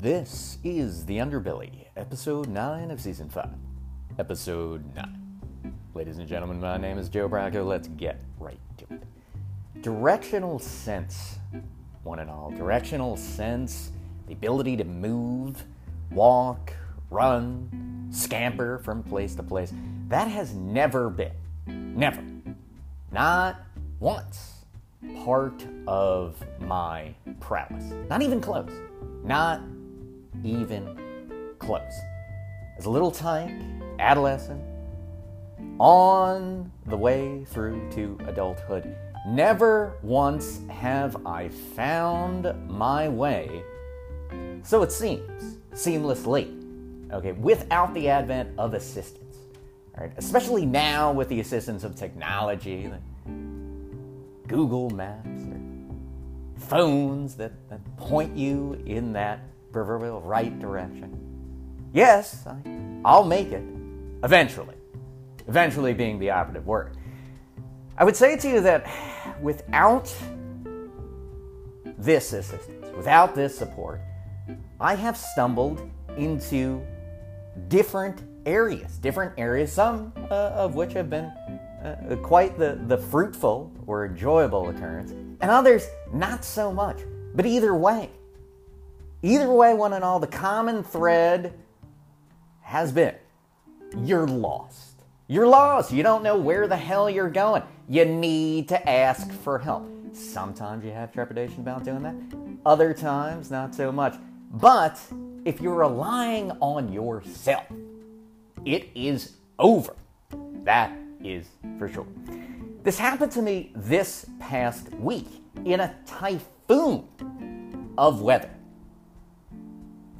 This is The Underbelly, episode 9 of season 5. Episode 9. Ladies and gentlemen, my name is Joe Bracco. Let's get right to it. Directional sense, one and all. Directional sense, the ability to move, walk, run, scamper from place to place. That has never been, never, not once, part of my prowess. Not even close. Not even close. As a little tank, adolescent, on the way through to adulthood, never once have I found my way, so it seems, seamlessly, okay, without the advent of assistance. All right, especially now with the assistance of technology, like Google Maps or phones that, that point you in that proverbial right direction. Yes, I'll make it. Eventually. Eventually being the operative word. I would say to you that without this assistance, without this support, I have stumbled into different areas, different areas, some uh, of which have been uh, quite the, the fruitful or enjoyable occurrence, and others not so much. But either way, either way, one and all, the common thread has been you're lost. You're lost. You don't know where the hell you're going. You need to ask for help. Sometimes you have trepidation about doing that, other times, not so much. But if you're relying on yourself, it is over. That is for sure. This happened to me this past week in a typhoon of weather.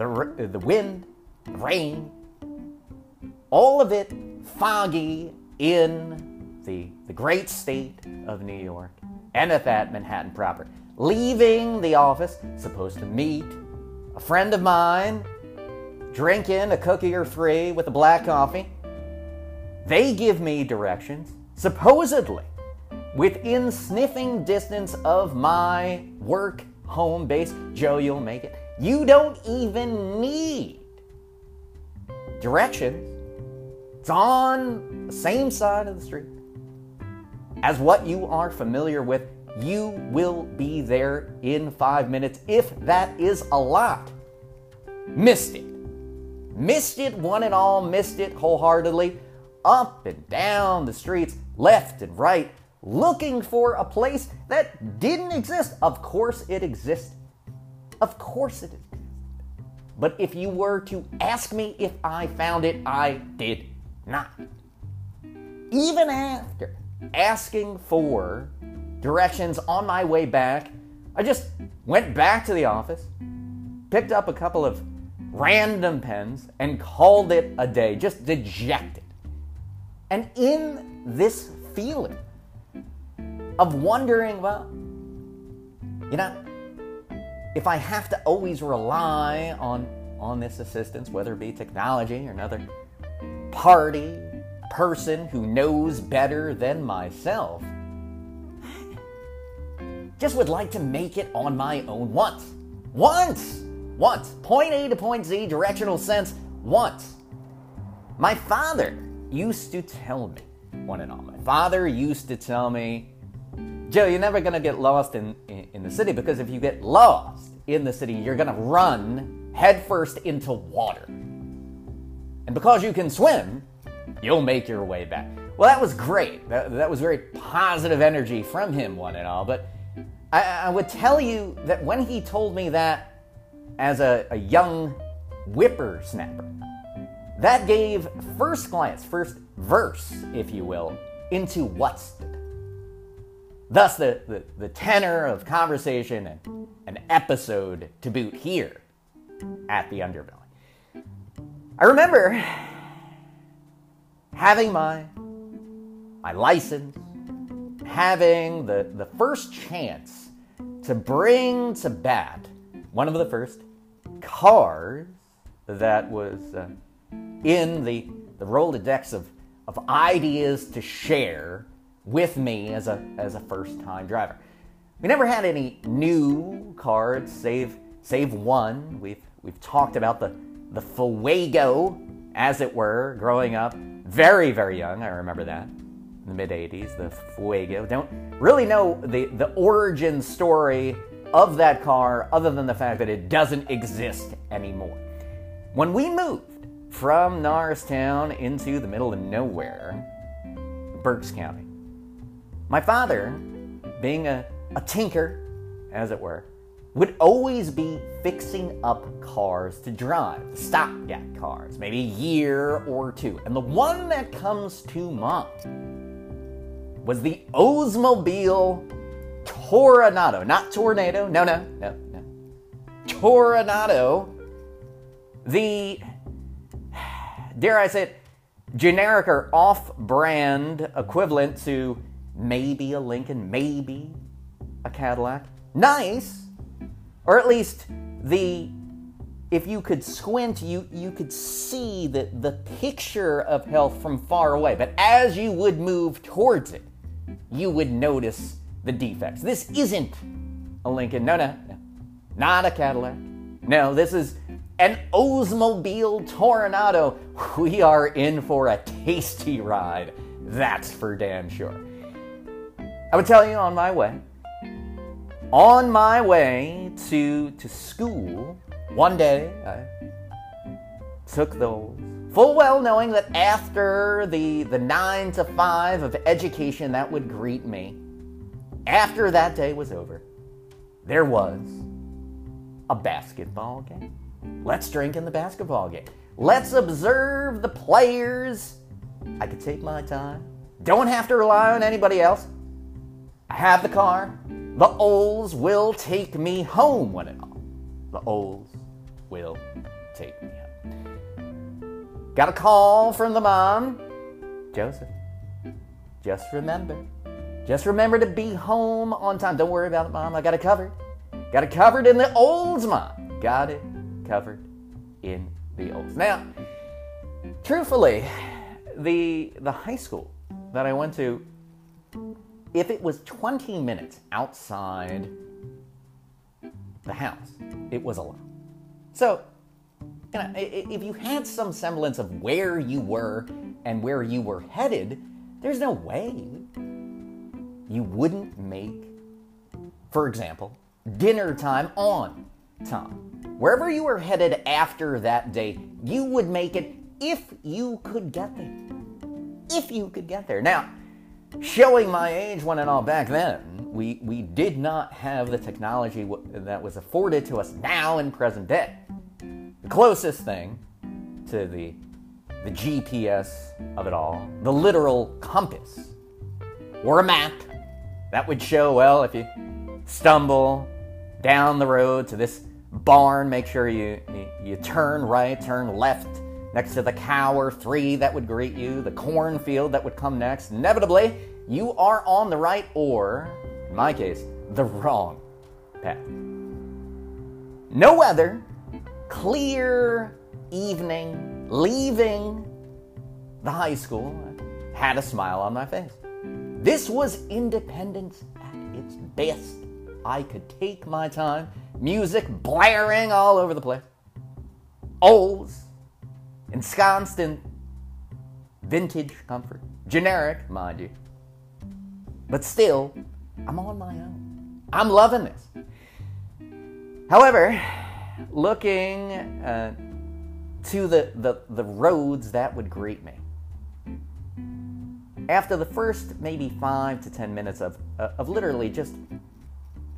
The, the wind, rain, all of it foggy in the, the great state of New York and at that Manhattan proper. Leaving the office, supposed to meet a friend of mine, drinking a cookie or three with a black coffee. They give me directions, supposedly within sniffing distance of my work home base. Joe, you'll make it. You don't even need directions. It's on the same side of the street as what you are familiar with. You will be there in five minutes if that is a lot. Missed it. Missed it one and all, missed it wholeheartedly. Up and down the streets, left and right, looking for a place that didn't exist. Of course it existed. Of course it is. But if you were to ask me if I found it, I did not. Even after asking for directions on my way back, I just went back to the office, picked up a couple of random pens, and called it a day, just dejected. And in this feeling of wondering, well, you know, if I have to always rely on, on this assistance, whether it be technology or another party, person who knows better than myself, just would like to make it on my own once. Once! Once. Point A to point Z, directional sense, once. My father used to tell me, one and all, my father used to tell me, Joe, you're never going to get lost in, in, in, the city because if you get lost in the city, you're going to run headfirst into water. And because you can swim, you'll make your way back. Well, that was great. That, that was very positive energy from him, one and all. But I, I would tell you that when he told me that as a, a young whippersnapper, that gave first glance, first verse, if you will, into what's Thus, the, the, the tenor of conversation and an episode to boot here at the Underbelly. I remember having my, my license, having the, the first chance to bring to bat one of the first cars that was uh, in the, the Rolodex of, of ideas to share with me as a, as a first time driver. We never had any new cards, save, save one. We've, we've talked about the, the Fuego, as it were, growing up. Very, very young, I remember that. In the mid 80s, the Fuego. Don't really know the, the origin story of that car other than the fact that it doesn't exist anymore. When we moved from Norristown into the middle of nowhere, Berks County, my father, being a, a tinker, as it were, would always be fixing up cars to drive, the stopgap cars, maybe a year or two. And the one that comes to mind was the Oldsmobile Toronado, not Tornado, no, no, no, no. Toronado, the, dare I say it, generic or off brand equivalent to maybe a Lincoln, maybe a Cadillac. Nice, or at least the if you could squint you you could see the the picture of health from far away. But as you would move towards it you would notice the defects. This isn't a lincoln. No no, no. not a cadillac. No this is an oldsmobile toronado. We are in for a tasty ride that's for damn sure i would tell you on my way on my way to, to school, one day I took those, full well knowing that after the, the nine to five of education that would greet me, after that day was over, there was a basketball game. Let's drink in the basketball game. Let's observe the players. I could take my time. Don't have to rely on anybody else. I have the car. The Olds will take me home, when it all. The Olds will take me home. Got a call from the mom. Joseph, just remember. Just remember to be home on time. Don't worry about it, mom. I got it covered. Got it covered in the olds, mom. Got it covered in the olds. Now, truthfully, the the high school that I went to if it was 20 minutes outside the house, it was a lot. So, you know, if you had some semblance of where you were and where you were headed, there's no way you wouldn't make, for example, dinner time on time. Wherever you were headed after that day, you would make it if you could get there. If you could get there. Now, showing my age one and all back then we, we did not have the technology that was afforded to us now in present day. The closest thing to the, the gps of it all the literal compass or a map that would show well if you stumble down the road to this barn make sure you, you, you turn right turn left Next to the cow or three that would greet you, the cornfield that would come next. Inevitably, you are on the right or, in my case, the wrong path. No weather, clear evening, leaving the high school, had a smile on my face. This was independence at its best. I could take my time, music blaring all over the place. Olds ensconced in vintage comfort. Generic, mind you. But still, I'm on my own. I'm loving this. However, looking uh, to the, the, the roads that would greet me, after the first maybe five to ten minutes of, uh, of literally just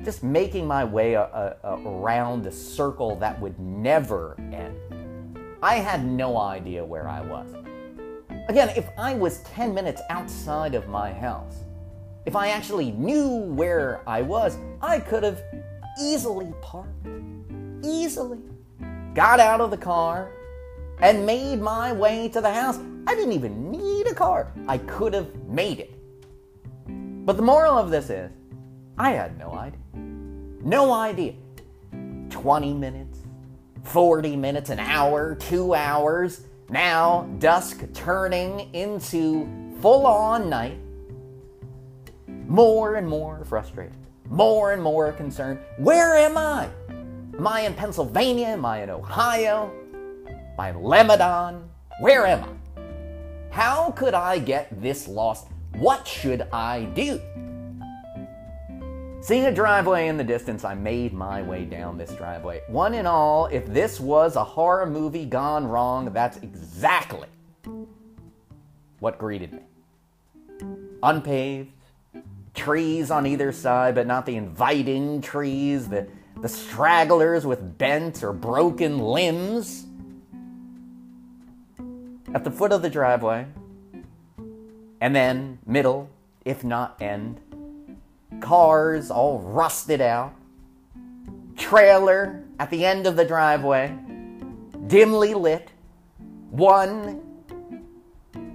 just making my way a, a, a around a circle that would never end I had no idea where I was. Again, if I was 10 minutes outside of my house, if I actually knew where I was, I could have easily parked, easily got out of the car and made my way to the house. I didn't even need a car. I could have made it. But the moral of this is, I had no idea. No idea. 20 minutes, 40 minutes, an hour, two hours. Now, dusk turning into full on night. More and more frustrated, more and more concerned. Where am I? Am I in Pennsylvania? Am I in Ohio? Am I in Lebanon? Where am I? How could I get this lost? What should I do? Seeing a driveway in the distance, I made my way down this driveway. One and all, if this was a horror movie gone wrong, that's exactly what greeted me. Unpaved, trees on either side, but not the inviting trees, the, the stragglers with bent or broken limbs. At the foot of the driveway, and then middle, if not end, cars all rusted out, trailer at the end of the driveway, dimly lit, one,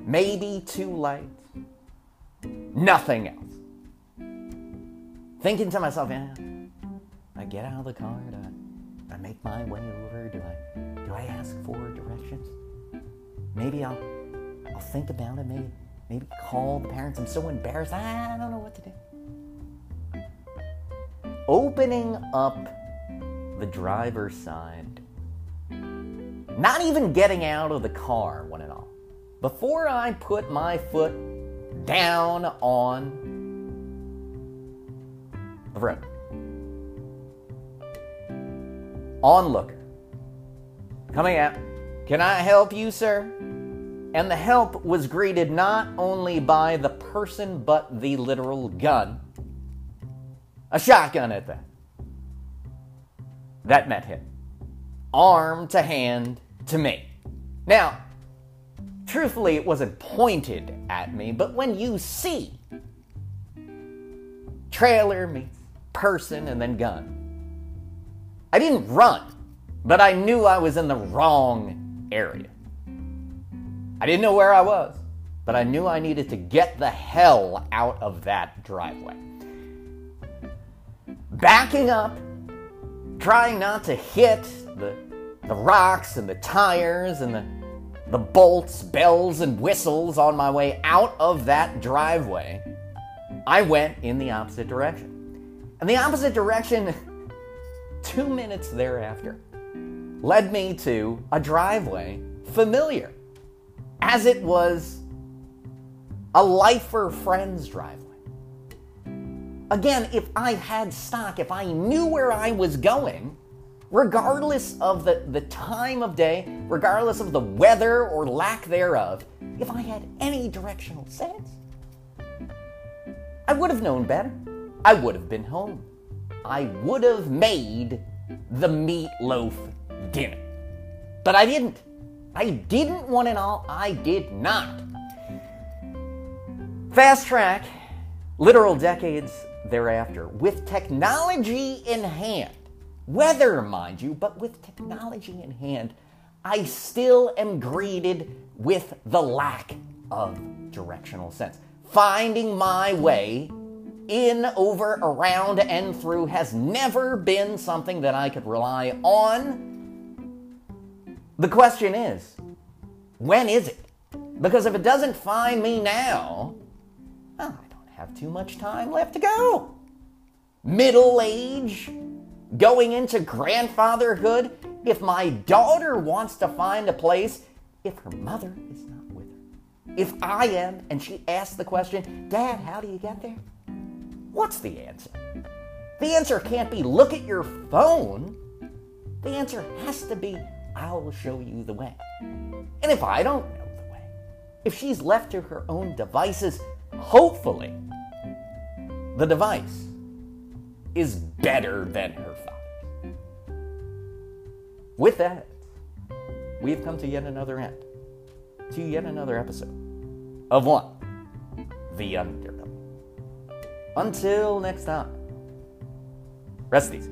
maybe two lights, nothing else. Thinking to myself, yeah, I get out of the car, do I, I make my way over, do I, do I ask for directions? Maybe I'll, I'll think about it, maybe, maybe call the parents. I'm so embarrassed, I don't know what to do opening up the driver's side, not even getting out of the car, one and all. Before I put my foot down on the road, onlooker coming out, can I help you, sir? And the help was greeted not only by the person but the literal gun a shotgun at that. That met him. Arm to hand to me. Now, truthfully, it wasn't pointed at me, but when you see trailer meets person and then gun, I didn't run, but I knew I was in the wrong area. I didn't know where I was, but I knew I needed to get the hell out of that driveway backing up, trying not to hit the, the rocks and the tires and the, the bolts, bells, and whistles on my way out of that driveway, I went in the opposite direction. And the opposite direction, two minutes thereafter, led me to a driveway familiar, as it was a lifer friend's driveway. Again, if I had stock, if I knew where I was going, regardless of the, the time of day, regardless of the weather or lack thereof, if I had any directional sense, I would have known better. I would have been home. I would have made the meatloaf dinner. But I didn't. I didn't want it all. I did not. Fast track, literal decades thereafter with technology in hand. Weather, mind you, but with technology in hand, I still am greeted with the lack of directional sense. Finding my way in, over, around, and through has never been something that I could rely on. The question is, when is it? Because if it doesn't find me now, have too much time left to go. Middle age, going into grandfatherhood. If my daughter wants to find a place, if her mother is not with her, if I am, and she asks the question, Dad, how do you get there? What's the answer? The answer can't be look at your phone. The answer has to be I'll show you the way. And if I don't know the way, if she's left to her own devices, hopefully the device is better than her father's. With that, we have come to yet another end, to yet another episode of one, The Underdog. Until next time, rest easy.